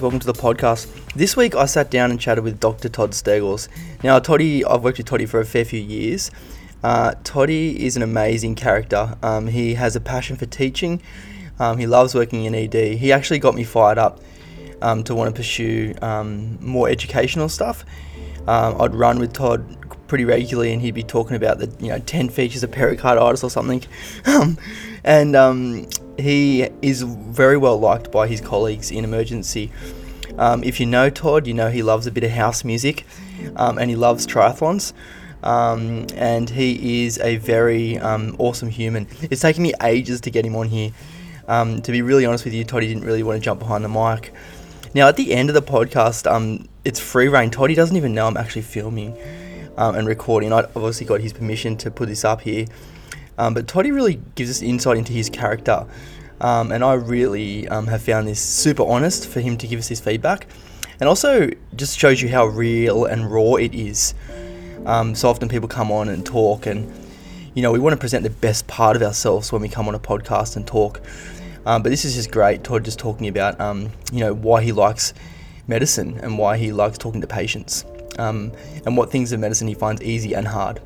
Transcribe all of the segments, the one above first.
welcome to the podcast. This week I sat down and chatted with Dr. Todd Stegels. Now, Toddy, I've worked with Toddy for a fair few years. Uh, Toddy is an amazing character. Um, he has a passion for teaching. Um, he loves working in ED. He actually got me fired up um, to want to pursue um, more educational stuff. Um, I'd run with Todd pretty regularly, and he'd be talking about the you know ten features of pericarditis or something, um, and he is very well liked by his colleagues in emergency. Um, if you know Todd, you know he loves a bit of house music, um, and he loves triathlons. Um, and he is a very um, awesome human. It's taken me ages to get him on here. to be really honest with you, Toddy didn't really want to jump behind the mic. Now, at the end of the podcast, um, it's free reign. Toddy doesn't even know I'm actually filming um, and recording. I obviously got his permission to put this up here. Um, but Toddy really gives us insight into his character. Um, and I really um, have found this super honest for him to give us his feedback. And also just shows you how real and raw it is. Um, so often people come on and talk, and you know, we want to present the best part of ourselves when we come on a podcast and talk. Um, but this is just great. Todd just talking about, um, you know, why he likes medicine and why he likes talking to patients um, and what things in medicine he finds easy and hard.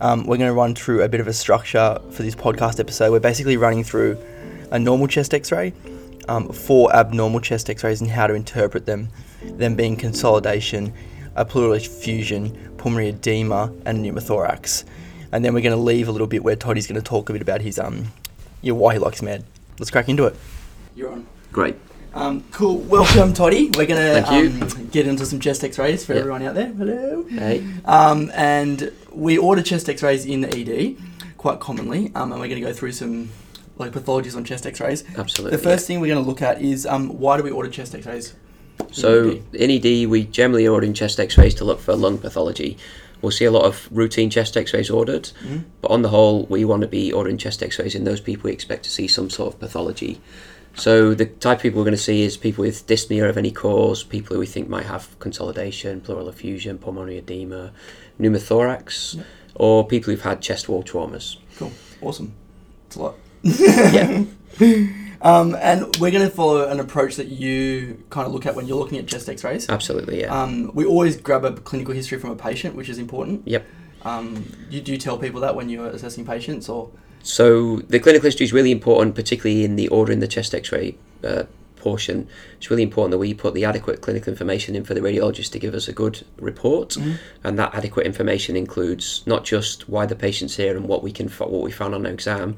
Um, we're going to run through a bit of a structure for this podcast episode. We're basically running through a normal chest x-ray, um, four abnormal chest x-rays and how to interpret them, them being consolidation, a pleural effusion, pulmonary edema, and pneumothorax. And then we're going to leave a little bit where Toddy's going to talk a bit about his um, you know, why he likes med let's crack into it. You're on. Great. Um, cool. Welcome, Toddy. We're going to um, get into some chest x-rays for yep. everyone out there. Hello. Hey. Um, and we order chest x-rays in the ED quite commonly, um, and we're going to go through some like pathologies on chest x-rays. Absolutely. The first yeah. thing we're going to look at is um, why do we order chest x-rays? So in ED, we generally order in chest x-rays to look for lung pathology. We'll see a lot of routine chest x-rays ordered, mm-hmm. but on the whole, we want to be ordering chest x-rays in those people we expect to see some sort of pathology. So the type of people we're going to see is people with dyspnea of any cause, people who we think might have consolidation, pleural effusion, pulmonary edema, pneumothorax, yeah. or people who've had chest wall traumas. Cool, awesome. It's a lot. yeah. Um, and we're going to follow an approach that you kind of look at when you're looking at chest x-rays. Absolutely, yeah. Um, we always grab a clinical history from a patient, which is important. Yep. Um, you do tell people that when you're assessing patients or? So the clinical history is really important, particularly in the ordering the chest x-ray uh, portion. It's really important that we put the adequate clinical information in for the radiologist to give us a good report, mm-hmm. and that adequate information includes not just why the patient's here and what we can what we found on an exam,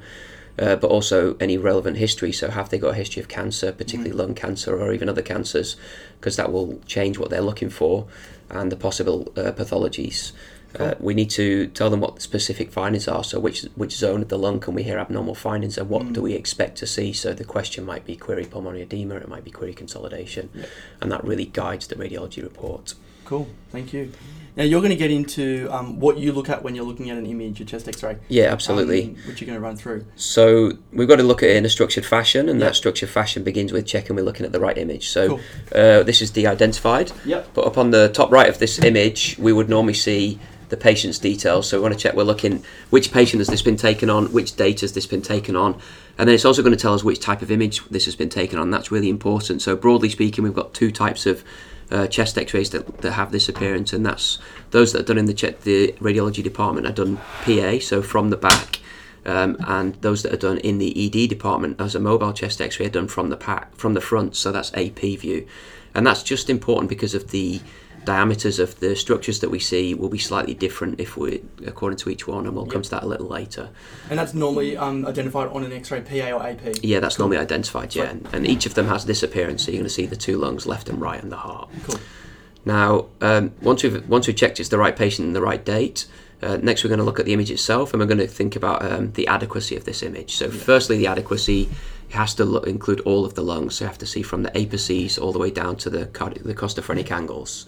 uh, but also any relevant history. So, have they got a history of cancer, particularly mm. lung cancer or even other cancers? Because that will change what they're looking for and the possible uh, pathologies. Cool. Uh, we need to tell them what the specific findings are. So, which which zone of the lung can we hear abnormal findings, and what mm. do we expect to see? So, the question might be query pulmonary edema, it might be query consolidation, yeah. and that really guides the radiology report. Cool, thank you. Now you're going to get into um, what you look at when you're looking at an image, a chest X-ray. Yeah, absolutely. Um, which you're going to run through. So we've got to look at it in a structured fashion, and yep. that structured fashion begins with checking we're looking at the right image. So cool. uh, this is de-identified. Yep. But up on the top right of this image, we would normally see the patient's details. So we want to check we're looking which patient has this been taken on, which date has this been taken on, and then it's also going to tell us which type of image this has been taken on. That's really important. So broadly speaking, we've got two types of uh, chest X-rays that, that have this appearance, and that's those that are done in the the radiology department are done PA, so from the back, um, and those that are done in the ED department as a mobile chest X-ray are done from the pack from the front, so that's AP view, and that's just important because of the diameters of the structures that we see will be slightly different if we according to each one and we'll yep. come to that a little later and that's normally um, identified on an x-ray pa or ap yeah that's cool. normally identified yeah and, and, each of them has this appearance so you're going to see the two lungs left and right and the heart cool now um, once we've once we've checked it's the right patient and the right date uh, next, we're going to look at the image itself, and we're going to think about um, the adequacy of this image. So, yeah. firstly, the adequacy has to look, include all of the lungs. So, you have to see from the apices all the way down to the, the costophrenic angles.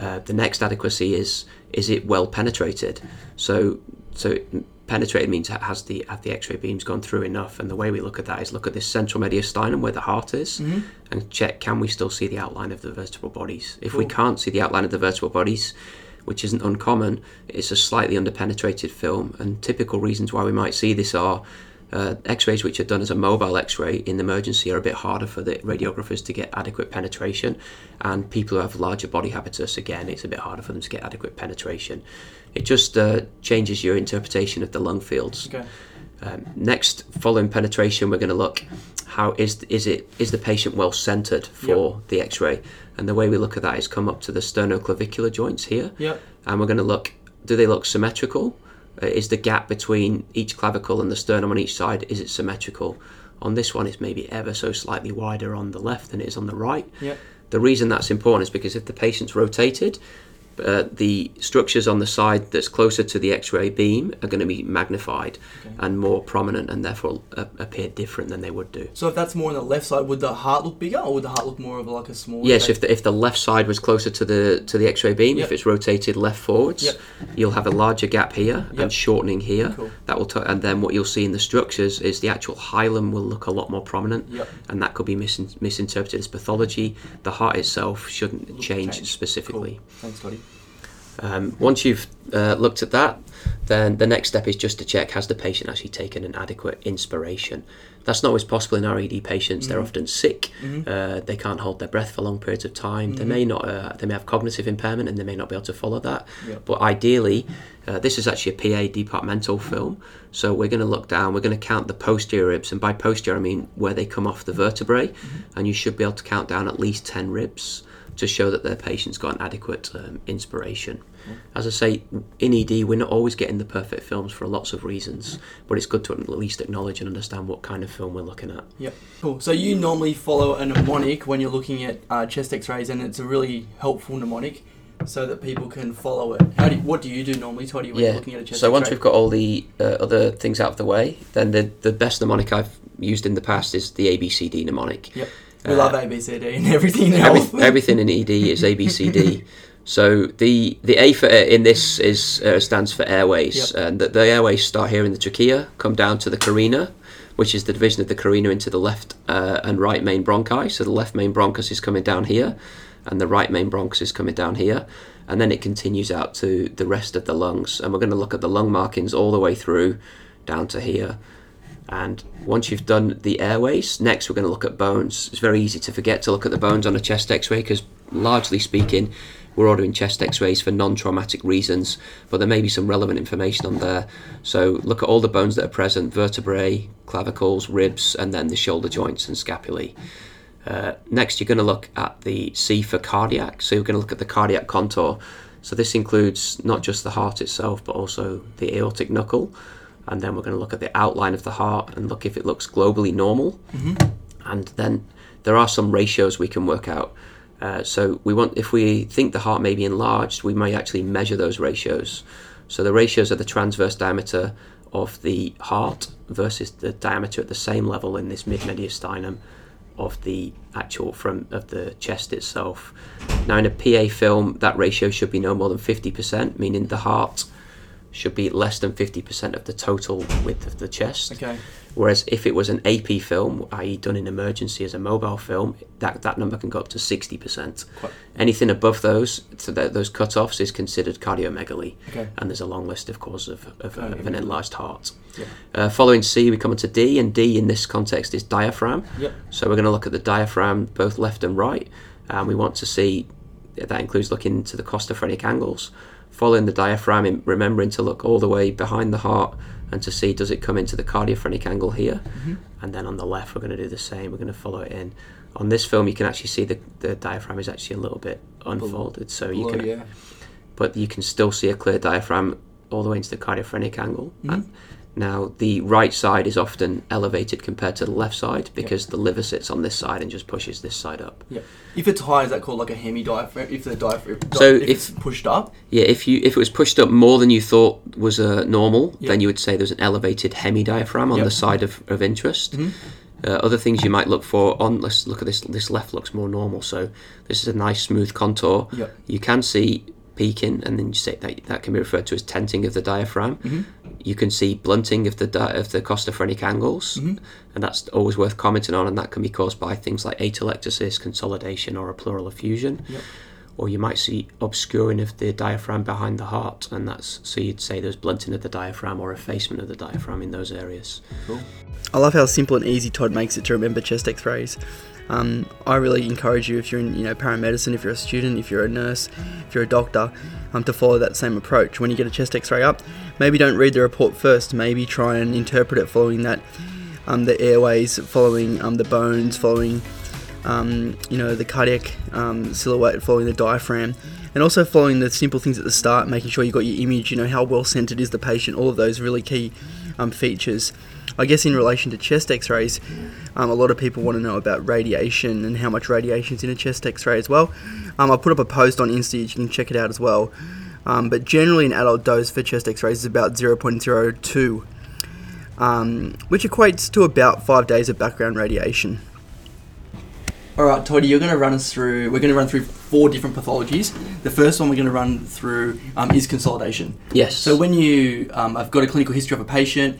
Uh, the next adequacy is is it well penetrated? So so penetrated means has the have the X-ray beams gone through enough? And the way we look at that is look at this central mediastinum where the heart is, mm-hmm. and check can we still see the outline of the vertebral bodies? If cool. we can't see the outline of the vertebral bodies, which isn't uncommon, it's a slightly underpenetrated film. And typical reasons why we might see this are Uh, X-rays which are done as a mobile X-ray in the emergency are a bit harder for the radiographers to get adequate penetration, and people who have larger body habitus again, it's a bit harder for them to get adequate penetration. It just uh, changes your interpretation of the lung fields. Okay. Um, next, following penetration, we're going to look how is is it is the patient well centered for the X-ray, and the way we look at that is come up to the sternoclavicular joints here, Yep. and we're going to look do they look symmetrical? Uh, is the gap between each clavicle and the sternum on each side is it symmetrical? On this one, it's maybe ever so slightly wider on the left than it is on the right. Yep. The reason that's important is because if the patient's rotated, uh, the structures on the side that's closer to the X-ray beam are going to be magnified Okay. and more prominent, and therefore uh, appear different than they would do. So if that's more on the left side, would the heart look bigger, or would the heart look more of like a small? Yes, if the, if the left side was closer to the to the X-ray beam, Yep. if it's rotated left forwards, Yep. you'll have a larger gap here Yep. and shortening here. Cool. That will, t- and then what you'll see in the structures is the actual hilum will look a lot more prominent, Yep. and that could be misin misinterpreted as pathology. The heart itself shouldn't change, change. specifically. Cool. Thanks, Toddy. Um, once you've uh, looked at that, then the next step is just to check has the patient actually taken an adequate inspiration. That's not always possible in our ED patients. They're often sick. Uh, they can't hold their breath for long periods of time. They may not. Uh, they may have cognitive impairment and they may not be able to follow that. Yeah. But ideally, uh, this is actually a PA departmental film. So we're going to look down. We're going to count the posterior ribs, and by posterior I mean where they come off the vertebrae, and you should be able to count down at least ten ribs to show that their patient's got an adequate um, inspiration. As I say, in ED, we're not always getting the perfect films for lots of reasons, but it's good to at least acknowledge and understand what kind of film we're looking at. Yep. Cool. So you normally follow a mnemonic when you're looking at uh, chest X-rays, and it's a really helpful mnemonic, so that people can follow it. How do you, what do you do normally, Toddy, when you're looking at a chest So once we've got all the uh, other things out of the way, then the the best mnemonic I've used in the past is the ABCD mnemonic. Yep. We Uh, love ABCD and everything Every, else. everything in ED is ABCD. so the the A for uh, in this is uh, stands for airways, Yep. and the, the airways start here in the trachea, come down to the carina, which is the division of the carina into the left uh, and right main bronchi. So the left main bronchus is coming down here, and the right main bronchus is coming down here, and then it continues out to the rest of the lungs. And we're going to look at the lung markings all the way through, down to here. And once you've done the airways, next we're going to look at bones. It's very easy to forget to look at the bones on a chest x ray because, largely speaking, we're ordering chest x rays for non traumatic reasons, but there may be some relevant information on there. So, look at all the bones that are present vertebrae, clavicles, ribs, and then the shoulder joints and scapulae. Uh, next, you're going to look at the C for cardiac. So, you're going to look at the cardiac contour. So, this includes not just the heart itself, but also the aortic knuckle. And then we're going to look at the outline of the heart and look if it looks globally normal. And then there are some ratios we can work out. Uh, so we want, if we think the heart may be enlarged, we may actually measure those ratios. So the ratios are the transverse diameter of the heart versus the diameter at the same level in this mid-mediastinum of the actual from of the chest itself. Now in a PA film, that ratio should be no more than 50%, meaning the heart should be less than 50% of the total width of the chest. Okay. Whereas if it was an AP film, i.e., done in emergency as a mobile film, that, that number can go up to 60%. Quite- Anything above those, so that, those cut-offs, is considered cardiomegaly. Okay. And there's a long list, of course, of, of, uh, of an enlarged heart. Yeah. Uh, following C, we come on to D, and D in this context is diaphragm. Yep. So we're going to look at the diaphragm both left and right, and we want to see that includes looking into the costophrenic angles. Following the diaphragm, remembering to look all the way behind the heart and to see does it come into the cardiophrenic angle here, and then on the left we're going to do the same. We're going to follow it in. On this film, you can actually see the, the diaphragm is actually a little bit unfolded, so you Below, can yeah. but you can still see a clear diaphragm all the way into the cardiophrenic angle. Mm-hmm. And now, the right side is often elevated compared to the left side because the liver sits on this side and just pushes this side up. Yeah. If it's high, is that called like a hemi diaphragm? If the diaphragm, So if, if- it's pushed up, Yeah, if you if it was pushed up more than you thought was uh, normal, Yep. then you would say there's an elevated hemidiaphragm on Yep. the side of, of interest. Uh, other things you might look for on let's look at this. This left looks more normal, so this is a nice smooth contour. Yep. You can see peaking, and then you say that that can be referred to as tenting of the diaphragm. Mm-hmm. You can see blunting of the of the costophrenic angles, Mm-hmm. and that's always worth commenting on. And that can be caused by things like atelectasis, consolidation, or a pleural effusion. Yep. Or you might see obscuring of the diaphragm behind the heart, and that's so you'd say there's blunting of the diaphragm or effacement of the diaphragm in those areas. Cool. I love how simple and easy Todd makes it to remember chest X-rays. Um, I really encourage you if you're in you know paramedicine, if you're a student, if you're a nurse, if you're a doctor, um, to follow that same approach. When you get a chest X-ray up, maybe don't read the report first. Maybe try and interpret it following that, um, the airways, following um, the bones, following um, you know the cardiac um, silhouette, following the diaphragm, and also following the simple things at the start, making sure you got your image. You know how well centered is the patient. All of those really key um, features. I guess in relation to chest X-rays, um, a lot of people want to know about radiation and how much radiation is in a chest X-ray as well. Um, I put up a post on Insta, you can check it out as well. Um, but generally, an adult dose for chest X-rays is about 0.02, um, which equates to about five days of background radiation. All right, Toddy, you're going to run us through. We're going to run through four different pathologies. The first one we're going to run through um, is consolidation. Yes. So when you, um, I've got a clinical history of a patient,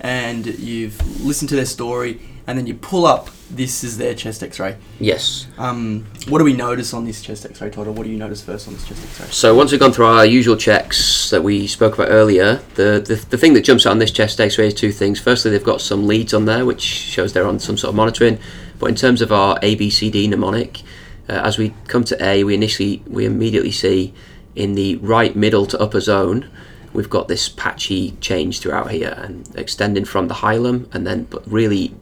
and you've listened to their story, and then you pull up this is their chest X-ray. yes. Um, what do we notice on this chest X-ray, Todd? Or what do you notice first on this chest X-ray? So once we've gone through our usual checks that we spoke about earlier, the, the, the thing that jumps out on this chest X-ray is two things. Firstly, they've got some leads on there, which shows they're on some sort of monitoring. But in terms of our ABCD mnemonic, uh, as we come to A, we initially we immediately see in the right middle to upper zone, we've got this patchy change throughout here and extending from the hilum and then but really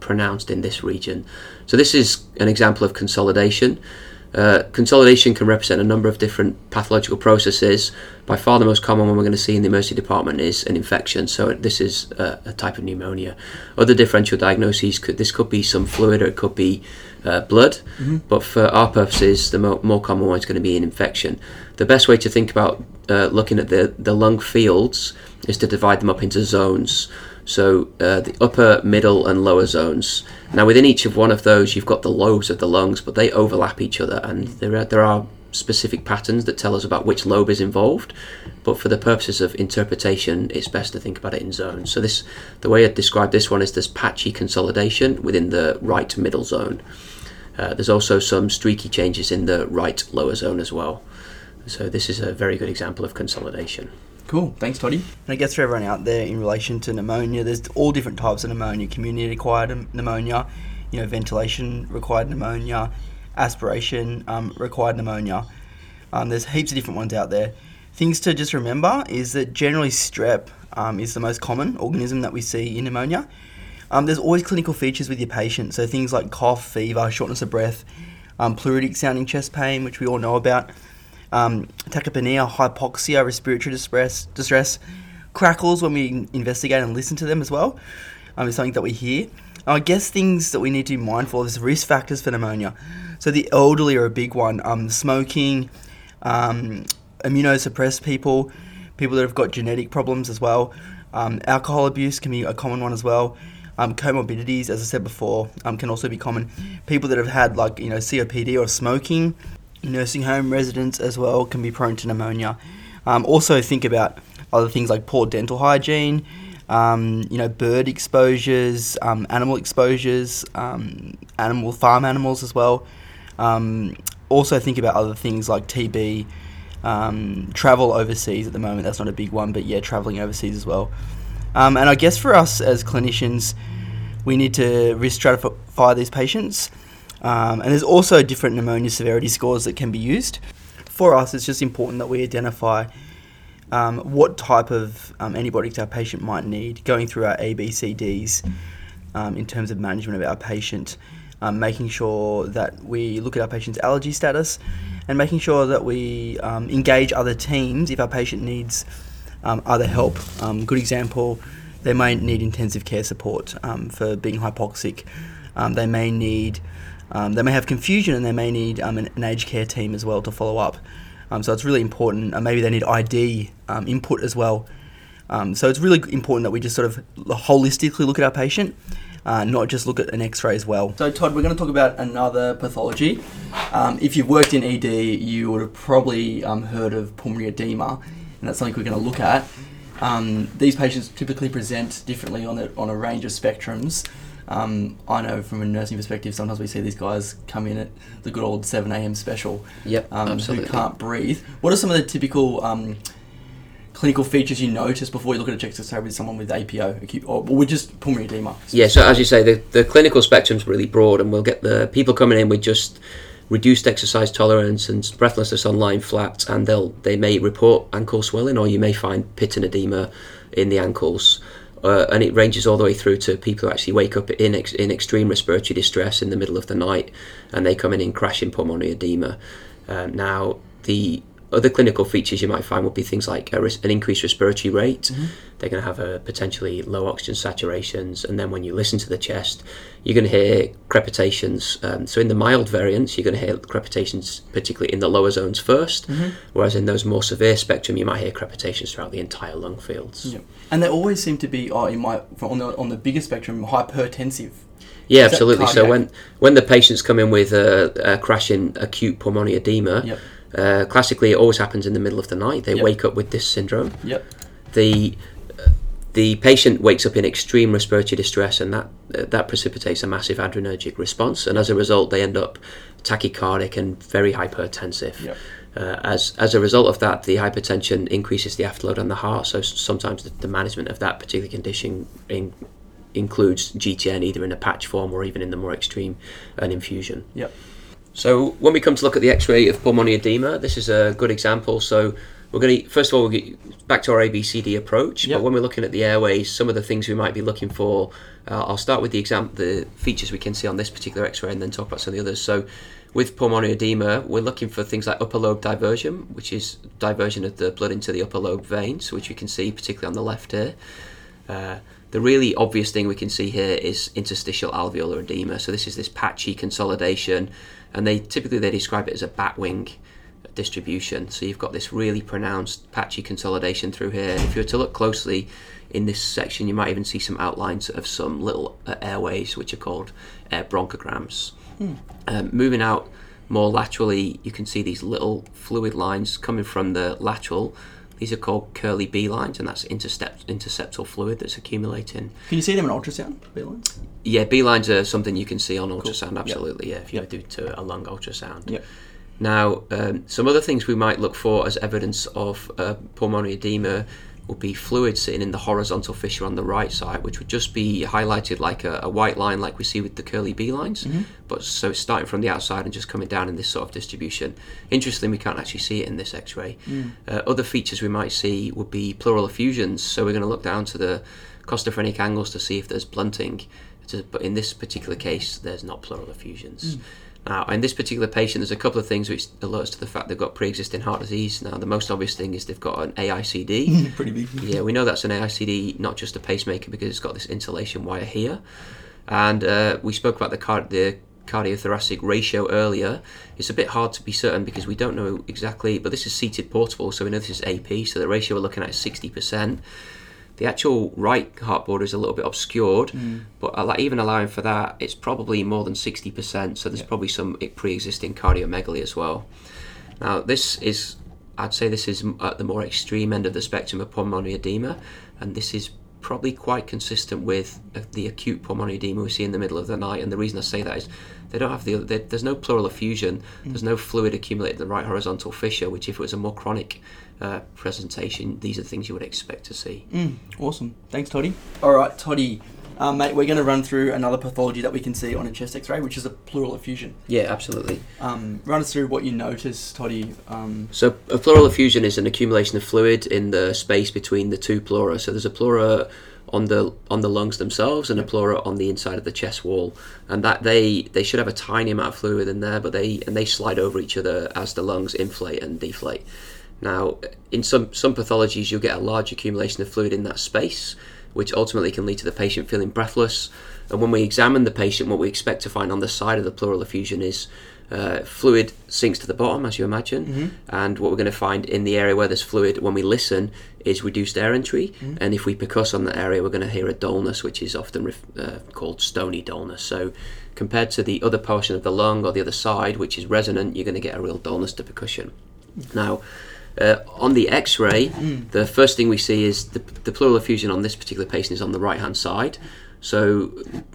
pronounced in this region. So this is an example of consolidation. Uh, consolidation can represent a number of different pathological processes. By far, the most common one we're going to see in the emergency department is an infection. So this is a, a type of pneumonia. Other differential diagnoses could this could be some fluid or it could be uh, blood. But for our purposes, the mo- more common one is going to be an infection. The best way to think about uh, looking at the the lung fields is to divide them up into zones. So uh, the upper, middle, and lower zones. Now within each of one of those, you've got the lobes of the lungs, but they overlap each other, and there are there are specific patterns that tell us about which lobe is involved. But for the purposes of interpretation, it's best to think about it in zones. So this, the way I describe this one is this patchy consolidation within the right middle zone. Uh, there's also some streaky changes in the right lower zone as well. So this is a very good example of consolidation. Cool. Thanks, Toddy. And I guess for everyone out there in relation to pneumonia, there's all different types of pneumonia: community acquired pneumonia, you know, ventilation required pneumonia, aspiration um, required pneumonia. Um, there's heaps of different ones out there. Things to just remember is that generally strep um, is the most common organism that we see in pneumonia. Um, there's always clinical features with your patient, so things like cough, fever, shortness of breath, um, pleuritic sounding chest pain, which we all know about, um, tachypnea, hypoxia, respiratory distress, distress, crackles when we investigate and listen to them as well, um, something that we hear. I guess things that we need to be mindful of is risk factors for pneumonia. So the elderly are a big one. Um, smoking, um, immunosuppressed people, people that have got genetic problems as well. Um, alcohol abuse can be a common one as well. Um, comorbidities, as I said before, um, can also be common. People that have had like you know COPD or smoking, nursing home residents as well can be prone to pneumonia. Um, also think about other things like poor dental hygiene, um, you know, bird exposures, um, animal exposures, um, animal farm animals as well. Um, also think about other things like TB, um, travel overseas at the moment. That's not a big one, but yeah, traveling overseas as well. And I guess for us as clinicians, we need to risk stratify these patients. Um, and there's also different pneumonia severity scores that can be used. For us, it's just important that we identify um, what type of um, antibiotics our patient might need, going through our ABCDs um, in terms of management of our patient, um, making sure that we look at our patient's allergy status, and making sure that we um, engage other teams if our patient needs other help. Good example, they may need intensive care support for being hypoxic. They may need, um, they may have confusion, and they may need um, an, an aged care team as well to follow up. Um, so it's really important. Uh, maybe they need ID um, input as well. Um, so it's really important that we just sort of holistically look at our patient, uh, not just look at an X-ray as well. So, Todd, we're going to talk about another pathology. Um, if you've worked in ED, you would have probably heard of pulmonary edema, and that's something we're going to look at. These patients typically present differently on on a range of spectrums. Um, I know from a nursing perspective, sometimes we see these guys come in at the good old 7 a.m. special Yep, um, who can't breathe. What are some of the typical um, clinical features you notice before you look at a chest X-ray with someone with APO, acute, or with just pulmonary edema? Yeah, so as you say, the, the clinical spectrum's really broad, and we'll get the people coming in with just reduced exercise tolerance and breathlessness on lying flat, and they'll they may report ankle swelling, or you may find pitting edema in the ankles. Uh, and it ranges all the way through to people who actually wake up in ex- in extreme respiratory distress in the middle of the night, and they come in in crashing pulmonary edema. Um, now, the other clinical features you might find would be things like an increased respiratory rate. They're going to have a potentially low oxygen saturations, and then when you listen to the chest, you're going to hear crepitations. Um, so in the mild variants, you're going to hear crepitations, particularly in the lower zones 1st whereas in those more severe spectrum, you might hear crepitations throughout the entire lung fields. Yeah. And they always seem to be, oh, in my, on the, on the bigger spectrum, hypertensive. Yeah, Is absolutely. So when when the patients come in with a, a crashing acute pulmonary edema, Yep. uh, classically it always happens in the middle of the night. They Yep. wake up with this syndrome. Yep. the the patient wakes up in extreme respiratory distress, and that that precipitates a massive adrenergic response, and as a result, they end up tachycardic and very hypertensive. Yep. Uh, as as a result of that, the hypertension increases the afterload on the heart. So sometimes the, the management of that particular condition in, includes GTN either in a patch form or even in the more extreme, an infusion. Yep. So when we come to look at the X-ray of pulmonary edema, this is a good example. So we're going to first of all we'll get back to our ABCD approach. Yep. But when we're looking at the airways, some of the things we might be looking for, uh, I'll start with the exam, the features we can see on this particular X-ray, and then talk about some of the others. So with pulmonary edema, we're looking for things like upper lobe diversion, which is diversion of the blood into the upper lobe veins, which we can see particularly on the left here. Uh, the really obvious thing we can see here is interstitial alveolar edema. So this is this patchy consolidation, and they typically they describe it as a bat wing distribution. So you've got this really pronounced patchy consolidation through here. If you were to look closely in this section, you might even see some outlines of some little uh, airways, which are called air bronchograms. Um, moving out more laterally, you can see these little fluid lines coming from the lateral. These are called Kerley B lines, and that's intercept, interseptal fluid that's accumulating. Can you see them in ultrasound? B-lines? Yeah, B lines are something you can see on ultrasound, absolutely. Yeah, if you Yep. do to a lung ultrasound. Yep. Now, um, some other things we might look for as evidence of uh, pulmonary edema would be fluid sitting in the horizontal fissure on the right side, which would just be highlighted like a, a white line, like we see with the Kerley B lines. Mm-hmm. But so it's starting from the outside and just coming down in this sort of distribution. Interestingly, we can't actually see it in this X-ray. Mm. Uh, other features we might see would be pleural effusions. So we're going to look down to the costophrenic angles to see if there's blunting. But in this particular case, there's not pleural effusions. Mm. Now, in this particular patient, there's a couple of things which alerts to the fact they've got pre-existing heart disease. Now, the most obvious thing is they've got an AICD. Pretty big. yeah, we know that's an AICD, not just a pacemaker, because it's got this insulation wire here. And uh, we spoke about the, the cardiothoracic ratio earlier. It's a bit hard to be certain because we don't know exactly, but this is seated portable, so we know this is AP, so the ratio we're looking at is 60%. The actual right heart border is a little bit obscured, hmm. but uh, even allowing for that, it's probably more than 60%, so there's Yeah. probably some eh, pre-existing cardiomegaly as well. Now, this is, I'd say this is at the more extreme end of the spectrum of pulmonary edema, and this is probably quite consistent with uh, the acute pulmonary edema we see in the middle of the night. And the reason I say that is they don't have the, they, there's no pleural effusion, hmm. there's no fluid accumulated in the right horizontal fissure, which if it was a more chronic uh, presentation, these are things you would expect to see. Mm, awesome. Thanks, Toddy. All right, Toddy. Um, mate, we're going to run through another pathology that we can see on a chest X-ray, which is a pleural effusion. Yeah, absolutely. Um, run us through what you notice, Toddy. Um, So a pleural effusion is an accumulation of fluid in the space between the two pleura. So there's a pleura on the on the lungs themselves and a pleura on the inside of the chest wall, and that they they should have a tiny amount of fluid in there, but they and they slide over each other as the lungs inflate and deflate. Now, in some some pathologies, you'll get a large accumulation of fluid in that space, which ultimately can lead to the patient feeling breathless. And when we examine the patient, what we expect to find on the side of the pleural effusion is uh, fluid sinks to the bottom, as you imagine. And what we're going to find in the area where there's fluid, when we listen, is reduced air entry. And if we percuss on that area, we're going to hear a dullness, which is often ref- uh, called stony dullness. So, compared to the other portion of the lung or the other side, which is resonant, you're going to get a real dullness to percussion. Now, uh, on the X-ray, the first thing we see is the, the pleural effusion on this particular patient is on the right-hand side. So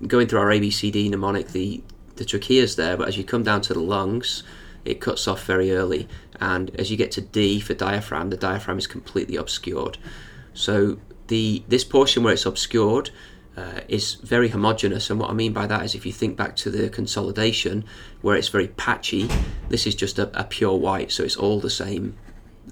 going through our ABCD mnemonic, the the trachea is there, but as you come down to the lungs, it cuts off very early. And as you get to D for diaphragm, the diaphragm is completely obscured. So the this portion where it's obscured uh, is very homogeneous. And what I mean by that is if you think back to the consolidation where it's very patchy, this is just a, a pure white, so it's all the same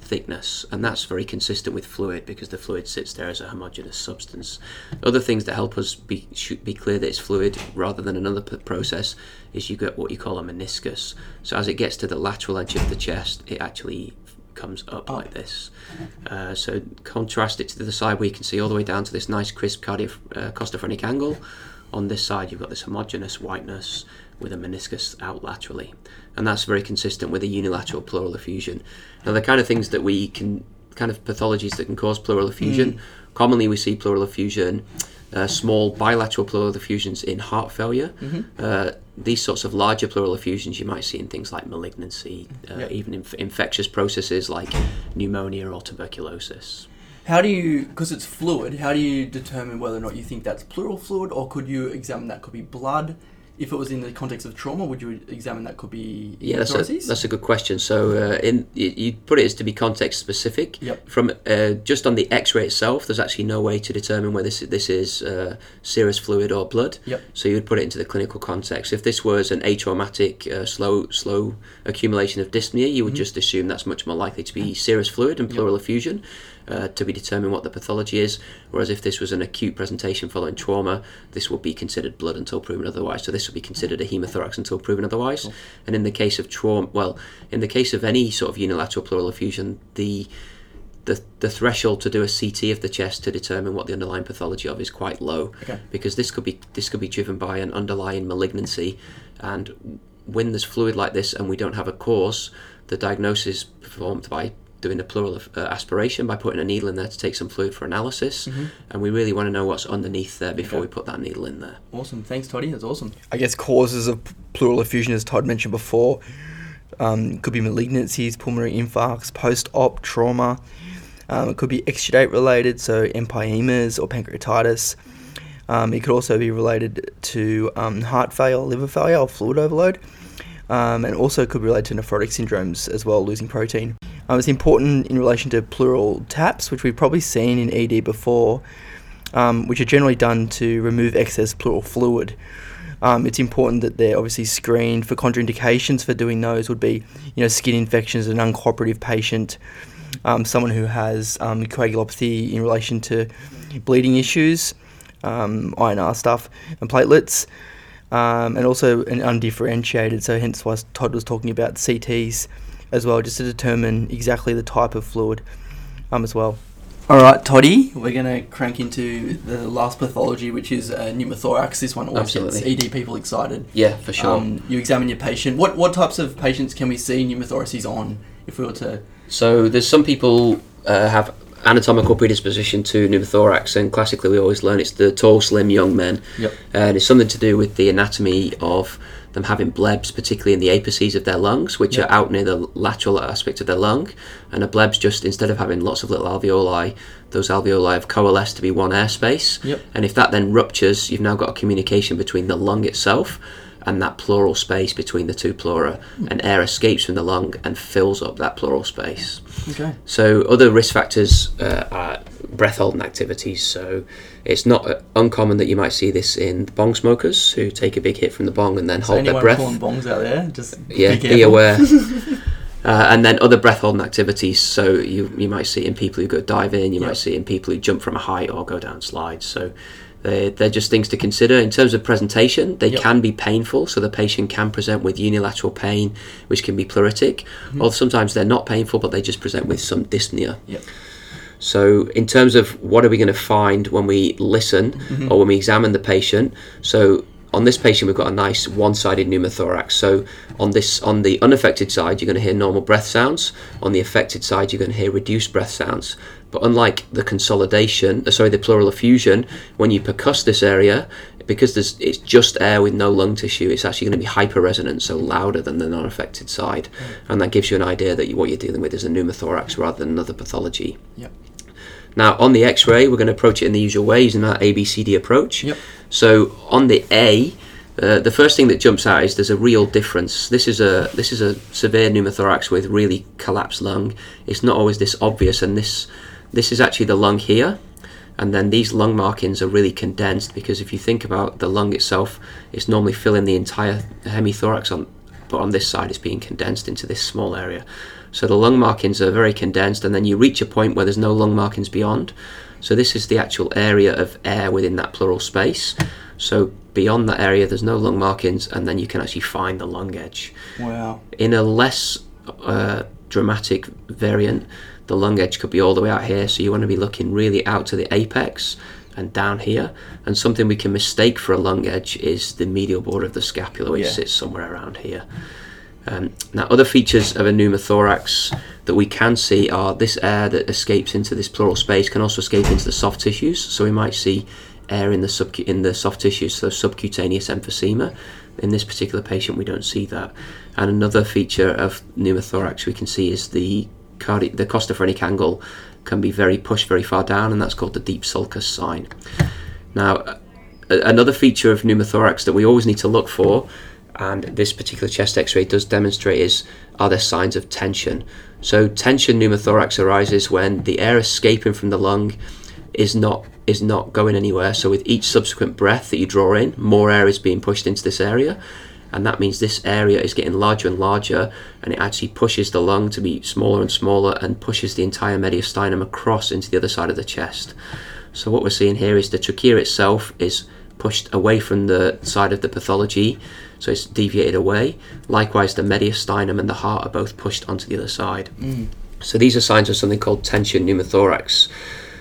thickness, and that's very consistent with fluid because the fluid sits there as a homogeneous substance. Other things that help us be be clear that it's fluid rather than another p- process is you get what you call a meniscus. So as it gets to the lateral edge of the chest, it actually comes up like this. Uh, so contrast it to the side where you can see all the way down to this nice crisp cardio uh, costophrenic angle. On this side, you've got this homogeneous whiteness with a meniscus out laterally, and that's very consistent with a unilateral pleural effusion. Now, the kind of things that we can, kind of pathologies that can cause pleural effusion, commonly we see pleural effusion. Uh, small bilateral pleural effusions in heart failure. Uh, these sorts of larger pleural effusions you might see in things like malignancy, uh, Yeah. even inf- infectious processes like pneumonia or tuberculosis. How do you, because it's fluid, how do you determine whether or not you think that's pleural fluid, or could you examine that could be blood? If it was in the context of trauma, would you examine that could be Yeah, that's a, that's a good question. So, uh, in you, you put it as to be context specific. Yep. From uh, just on the X-ray itself, there's actually no way to determine whether this this is uh, serous fluid or blood. Yep. So you would put it into the clinical context. If this was an atraumatic, uh, slow slow accumulation of dyspnea, you would Mm-hmm. just assume that's much more likely to be serous fluid and pleural effusion. Uh, to be determined what the pathology is, whereas if this was an acute presentation following trauma, this would be considered blood until proven otherwise. So this would be considered a hemothorax until proven otherwise. And in the case of trauma, well, in the case of any sort of unilateral pleural effusion, the the, the threshold to do a CT of the chest to determine what the underlying pathology of is quite low Okay. because this could be this could be driven by an underlying malignancy and when there's fluid like this and we don't have a cause the diagnosis performed by doing a pleural uh, aspiration by putting a needle in there to take some fluid for analysis and we really want to know what's underneath there before Okay. we put that needle in there Awesome. Thanks, Toddy. That's awesome. I guess causes of pleural effusion, as Todd mentioned before, um, could be malignancies, pulmonary infarcts, post-op trauma. Um, it could be exudate related, so empyemas or pancreatitis. Um, it could also be related to um, heart failure, liver failure, or fluid overload. Um, and also could relate to nephrotic syndromes as well, losing protein. Um, it's important in relation to pleural taps, which we've probably seen in ED before, um, which are generally done to remove excess pleural fluid. Um, it's important that they're obviously screened for contraindications for doing those would be, you know, skin infections, an uncooperative patient, um, someone who has um, coagulopathy in relation to bleeding issues, um, INR stuff, and platelets, um, and also an undifferentiated. So hence why Todd was talking about CTs as well, just to determine exactly the type of fluid um, as well. All right, Toddy, we're gonna crank into the last pathology, which is uh, pneumothorax. This one always gets ED people excited. yeah for sure Um, you examine your patient. What what types of patients can we see pneumothoraces on if we were to? So there's some people uh, have anatomical predisposition to pneumothorax, and classically we always learn it's the tall, slim young men, Yep. and it's something to do with the anatomy of them having blebs, particularly in the apices of their lungs, which are out near the lateral aspect of their lung, and a blebs just instead of having lots of little alveoli, those alveoli have coalesced to be one airspace, Yep. and if that then ruptures, you've now got a communication between the lung itself and that pleural space between the two pleura, and air escapes from the lung and fills up that pleural space. Okay. So other risk factors uh, are breath holding activities. So it's not uh, uncommon that you might see this in bong smokers who take a big hit from the bong and then So hold their breath. bongs out there, just Yeah, be, be, aware. uh, and then other breath holding activities. So you you might see in people who go diving. You Yep. might see in people who jump from a height or go down slides. So. They, they're just things to consider. In terms of presentation, they Yep. can be painful, so the patient can present with unilateral pain, which can be pleuritic, Mm-hmm. or sometimes they're not painful, but they just present with some dyspnea. Yep. So, in terms of what are we going to find when we listen Mm-hmm. or when we examine the patient? So, on this patient, we've got a nice one-sided pneumothorax. So, on this, on the unaffected side, you're going to hear normal breath sounds. On the affected side, you're going to hear reduced breath sounds. But unlike the consolidation, uh, sorry, the pleural effusion, when you percuss this area, because there's it's just air with no lung tissue, it's actually going to be hyper resonant, so louder than the non-affected side, and that gives you an idea that you, what you're dealing with is a pneumothorax rather than another pathology. Yep. Now, on the X-ray, we're going to approach it in the usual way using that ABCD approach. Yep. So on the A, uh, the first thing that jumps out is there's a real difference. This is a this is a severe pneumothorax with really collapsed lung. It's not always this obvious, and this this is actually the lung here, and then these lung markings are really condensed because if you think about the lung itself, it's normally filling the entire hemithorax on, but on this side it's being condensed into this small area. So the lung markings are very condensed, and then you reach a point where there's no lung markings beyond. So this is the actual area of air within that pleural space. So beyond that area, there's no lung markings, and then you can actually find the lung edge. Wow. In a less uh, dramatic variant, the lung edge could be all the way out here. So you want to be looking really out to the apex and down here. And something we can mistake for a lung edge is the medial border of the scapula, which Yeah. sits somewhere around here. Um, now, other features of a pneumothorax that we can see are this air that escapes into this pleural space can also escape into the soft tissues. So we might see air in the sub in the soft tissues, so subcutaneous emphysema. In this particular patient, we don't see that. And another feature of pneumothorax we can see is the cardi- the costophrenic angle can be very pushed very far down, and that's called the deep sulcus sign. Now, another feature of pneumothorax that we always need to look for, and this particular chest X-ray does demonstrate, is are there signs of tension? So tension pneumothorax arises when the air escaping from the lung is not is not going anywhere. So with each subsequent breath that you draw in, more air is being pushed into this area. And that means this area is getting larger and larger, and it actually pushes the lung to be smaller and smaller and pushes the entire mediastinum across into the other side of the chest. So what we're seeing here is the trachea itself is pushed away from the side of the pathology, so it's deviated away. Likewise, the mediastinum and the heart are both pushed onto the other side. Mm. So these are signs of something called tension pneumothorax.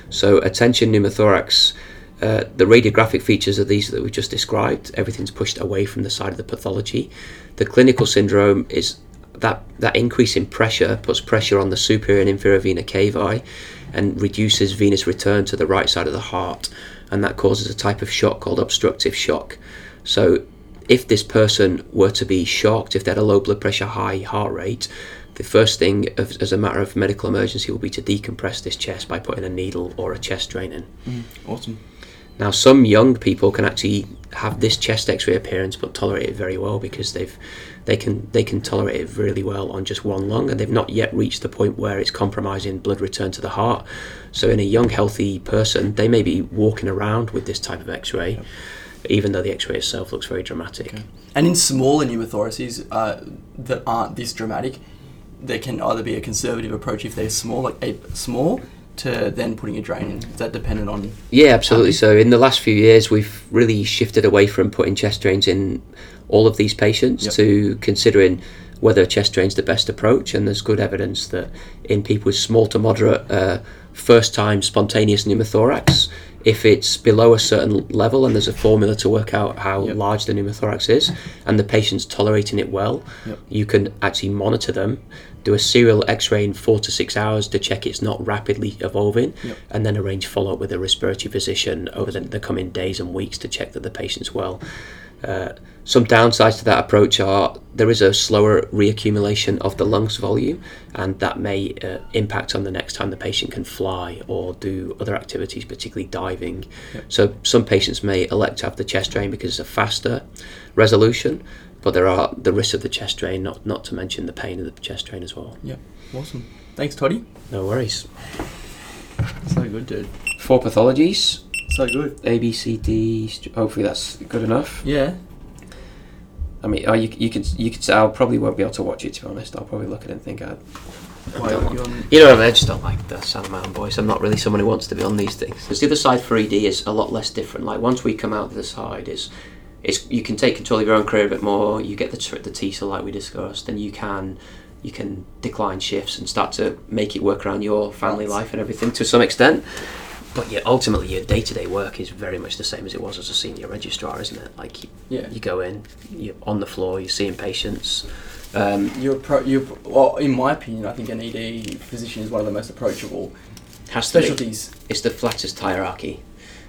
So a tension pneumothorax, uh, the radiographic features are these that we've just described. Everything's pushed away from the side of the pathology. The clinical syndrome is that that increase in pressure puts pressure on the superior and inferior vena cavae and reduces venous return to the right side of the heart and that causes a type of shock called obstructive shock so if this person were to be shocked if they had a low blood pressure high heart rate the first thing as a matter of medical emergency will be to decompress this chest by putting a needle or a chest drain in Awesome. Now, some young people can actually have this chest X-ray appearance, but tolerate it very well because they've they can they can tolerate it really well on just one lung, and they've not yet reached the point where it's compromising blood return to the heart. So, in a young healthy person, they may be walking around with this type of X-ray, even though the X-ray itself looks very dramatic. And in smaller pneumothoraces uh, that aren't this dramatic, there can either be a conservative approach if they're small, like a small, to then putting a drain in. Is that dependent on? Yeah, absolutely. So in the last few years, we've really shifted away from putting chest drains in all of these patients Yep. to considering whether chest drain's the best approach. And there's good evidence that in people with small to moderate uh, first-time spontaneous pneumothorax, if it's below a certain level and there's a formula to work out how Yep. large the pneumothorax is, and the patient's tolerating it well, Yep. you can actually monitor them, do a serial X-ray in four to six hours to check it's not rapidly evolving, Yep. and then arrange follow-up with a respiratory physician over the, the coming days and weeks to check that the patient's well. Uh, some downsides to that approach are there is a slower reaccumulation of the lungs volume, and that may uh, impact on the next time the patient can fly or do other activities, particularly diving. So some patients may elect to have the chest drain because it's a faster resolution, but there are the risks of the chest drain, not not to mention the pain of the chest drain as well. Yep. Awesome. Thanks, Toddy. No worries. So good, dude. Four pathologies. So good. A, B, C, D. Hopefully that's good enough. Yeah. I mean, oh, you, you can you can. I probably won't be able to watch it. To be honest, I'll probably look at it and think I. I Why, don't want- you on- You know, what I, mean? I just don't like the sound of my own voice. I'm not really someone who wants to be on these things. Because the other side for ED is a lot less different. Like once we come out the other side, is it's you can take control of your own career a bit more. You get the tr- the TESOL like we discussed, then you can you can decline shifts and start to make it work around your family life and everything to some extent. But yeah, ultimately, your day to day work is very much the same as it was as a senior registrar, isn't it? Like you, Yeah. you go in, you're on the floor, you're seeing patients. Um, You're pro. You well, in my opinion, I think an ED physician is one of the most approachable has to be. specialties. It's the flattest hierarchy.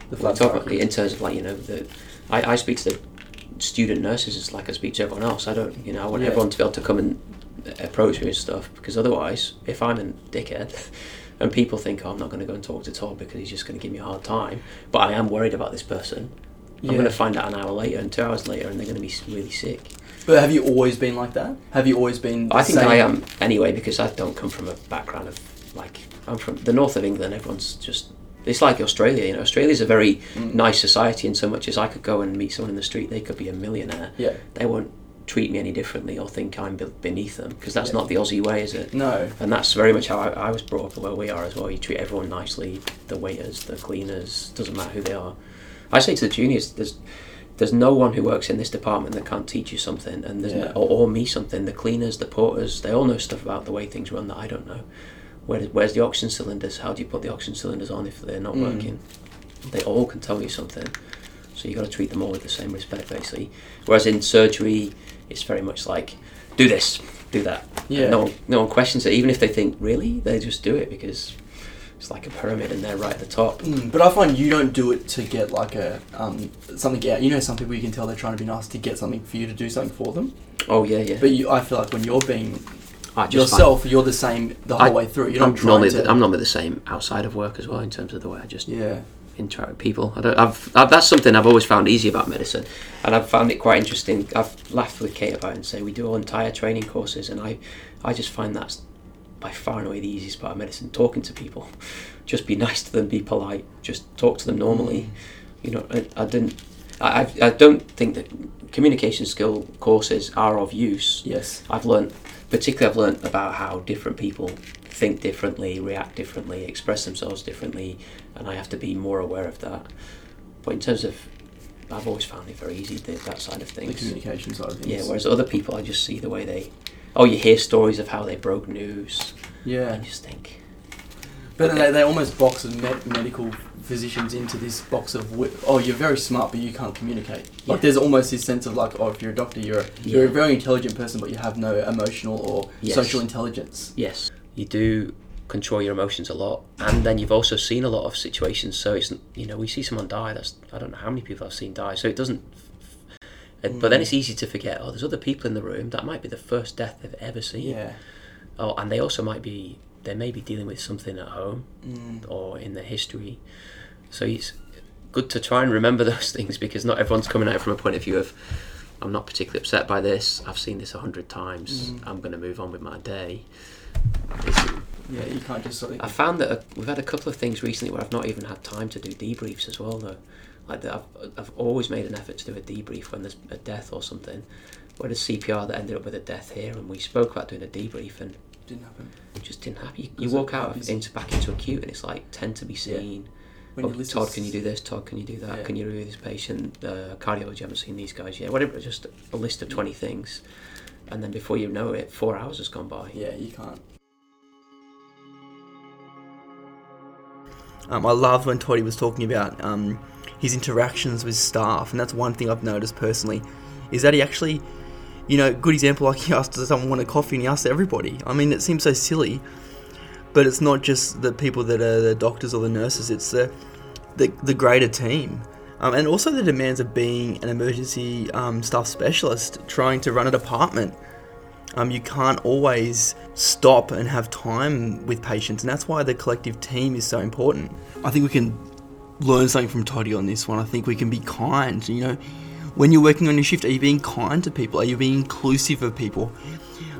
The We're flat hierarchy. in terms of like you know the I, I speak to the student nurses is like I speak to everyone else. I don't you know I want Yeah. everyone to be able to come and approach me and stuff because otherwise if I'm a dickhead and people think, oh, I'm not going to go and talk to Todd because he's just going to give me a hard time. But I am worried about this person. I'm going to find out an hour later and two hours later, and they're going to be really sick. But have you always been like that? Have you always been? I think same? I am anyway because I don't come from a background of like I'm from the north of England. Everyone's just it's like Australia. You know, Australia's a very Mm. nice society in so much as I could go and meet someone in the street. They could be a millionaire. Yeah. They won't treat me any differently or think I'm beneath them because that's Yeah. not the Aussie way, is it? No. And that's very much how I, I was brought up where we are as well. You treat everyone nicely, the waiters, the cleaners, doesn't matter who they are. I say to the juniors, there's there's no one who works in this department that can't teach you something, and there's Yeah. no, or, or me something. The cleaners, the porters, they all know stuff about the way things run that I don't know. Where, where's the oxygen cylinders? How do you put the oxygen cylinders on if they're not Mm. working? They all can tell you something. So you've got to treat them all with the same respect, basically. Whereas in surgery, it's very much like, do this, do that. Yeah. No one, no one questions it, even if they think really, they just do it because it's like a pyramid and they're right at the top. Mm, but I find you don't do it to get like a um, something out. You know, some people you can tell they're trying to be nice to get something for you to do something for them. Oh yeah, yeah. But you, I feel like when you're being I just find- yourself, you're the same the whole I- way through. You're I'm not normally to. the, I'm normally the same outside of work as well in terms of the way I just yeah. interact with people. I don't, I've, I've that's something I've always found easy about medicine, and I've found it quite interesting. I've laughed with Kate about it and say we do all entire training courses, and I I just find that's by far and away the easiest part of medicine. Talking to people, just be nice to them, be polite, just talk to them normally. Mm. You know, I, I didn't. I I don't think that communication skill courses are of use. Yes. I've learned, particularly, I've learned about how different people think differently, react differently, express themselves differently, and I have to be more aware of that. But in terms of, I've always found it very easy the, that side of The things. communication side of things. Yeah, whereas other people, I just see the way they, oh, you hear stories of how they broke news, Yeah. and you just think, But they, they almost box med- medical physicians into this box of oh you're very smart but you can't communicate. Like Yeah. there's almost this sense of like oh if you're a doctor you're a, you're a very intelligent person but you have no emotional or Yes. social intelligence. yes, you do control your emotions a lot, and then you've also seen a lot of situations. So it's you know we see someone die. That's I don't know how many people I've seen die. So it doesn't. uh, But then it's easy to forget. Oh, there's other people in the room. That might be the first death they've ever seen. Yeah. Oh, and they also might be they may be dealing with something at home Mm. or in their history. So it's good to try and remember those things because not everyone's coming at it from a point of view of I'm not particularly upset by this. I've seen this a hundred times. Mm. I'm going to move on with my day. It's, Yeah, you can't just sort of. I found that we've had a couple of things recently where I've not even had time to do debriefs as well, though. Like that, I've, I've always made an effort to do a debrief when there's a death or something. We had a CPR that ended up with a death here, and we spoke about doing a debrief, and didn't happen. it just didn't happen. You, you walk out of, into back into acute, and it's like ten to be Yeah. seen. When Oh, Todd, can you do this? Todd, can you do that? Yeah. Can you review this patient? Uh, cardiology, I haven't seen these guys yet. Whatever, just a list of twenty things, and then before you know it, four hours has gone by. Yeah, you can't. Um, I loved when Toddy was talking about um, his interactions with staff, and that's one thing I've noticed personally, is that he actually, you know, good example like he asked does someone want a coffee, and he asked everybody. I mean, it seems so silly, but it's not just the people that are the doctors or the nurses; it's the the, the greater team. Um, and also the demands of being an emergency um, staff specialist trying to run a department. Um, you can't always stop and have time with patients, and that's why the collective team is so important. I think we can learn something from Toddy on this one. I think we can be kind. You know, when you're working on your shift, are you being kind to people? Are you being inclusive of people?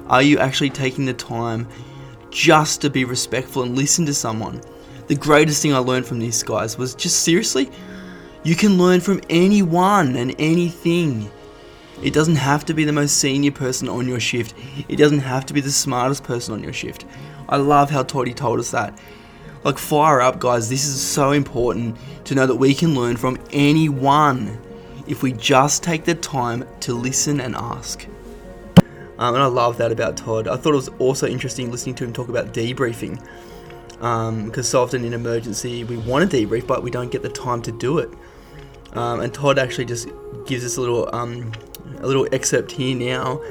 Are you actually taking the time just to be respectful and listen to someone? The greatest thing I learned from these guys, was just seriously, you can learn from anyone and anything. It doesn't have to be the most senior person on your shift. It doesn't have to be the smartest person on your shift. I love how Toddy told us that. Like, fire up, guys. This is so important to know that we can learn from anyone if we just take the time to listen and ask. Um, and I love that about Todd. I thought it was also interesting listening to him talk about debriefing. Because so often in emergency, we want to debrief, but we don't get the time to do it. Um, and Todd actually just gives us a little um, a little excerpt here now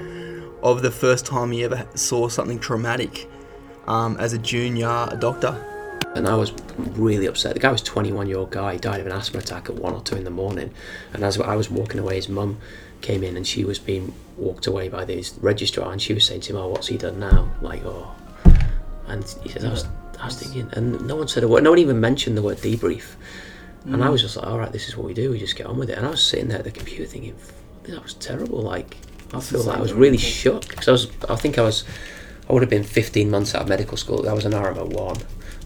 of the first time he ever saw something traumatic um, as a junior doctor. And I was really upset. The guy was 21 year old guy. He died of an asthma attack at one or two in the morning. And as I was walking away, his mum came in and she was being walked away by this registrar. And she was saying to him, "Oh, what's he done now?" Like, oh. And he says, "I was I was thinking, and no one said a word. No one even mentioned the word debrief. And Mm. I was just like, all right, this is what we do. We just get on with it. And I was sitting there at the computer thinking, that was terrible. Like, I feel like I was really shook because I was. I think I was. I would have been 15 months out of medical school. I was an RMO one.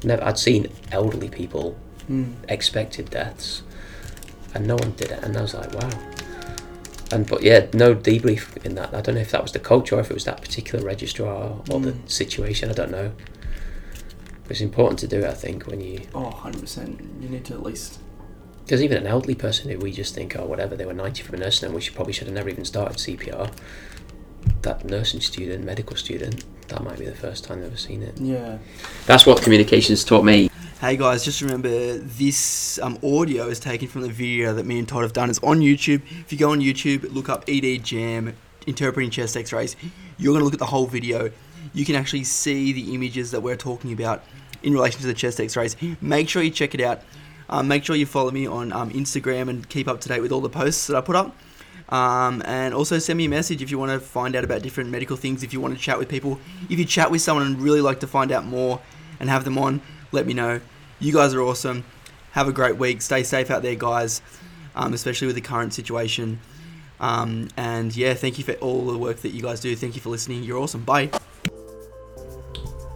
Never. I'd seen elderly people Mm. expected deaths, and no one did it. And I was like, wow. And but yeah, no debrief in that. I don't know if that was the culture or if it was that particular registrar or the Mm. situation. I don't know. But it's important to do it. I think when you Oh, 100%. You need to at least. because even an elderly person who we just think, oh, whatever, they were 90 from a nursing home, we should probably should have never even started CPR. That nursing student, medical student, that might be the first time they've ever seen it. Yeah. That's what communications taught me. Hey guys, just remember this um, audio is taken from the video that me and Todd have done. It's on YouTube. If you go on YouTube, look up ED Jam interpreting chest X-rays. You're gonna look at the whole video. You can actually see the images that we're talking about in relation to the chest X-rays. Make sure you check it out. Um, make sure you follow me on um, Instagram and keep up to date with all the posts that I put up. Um, and also send me a message if you want to find out about different medical things. If you want to chat with people, if you chat with someone and really like to find out more and have them on, let me know. You guys are awesome. Have a great week. Stay safe out there, guys, um, especially with the current situation. Um, and yeah, thank you for all the work that you guys do. Thank you for listening. You're awesome. Bye.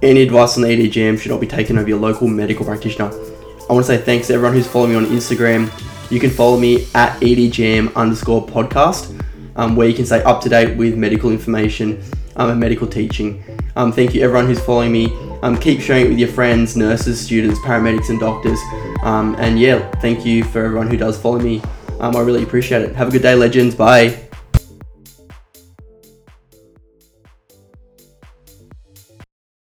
Any advice on the ED Jam should not be taken over your local medical practitioner. I want to say thanks to everyone who's following me on Instagram. You can follow me at edjam underscore podcast, um, where you can stay up to date with medical information um, and medical teaching. Um, thank you everyone who's following me. Um, keep sharing it with your friends, nurses, students, paramedics, and doctors. Um, and yeah, thank you for everyone who does follow me. Um, I really appreciate it. Have a good day, legends. Bye.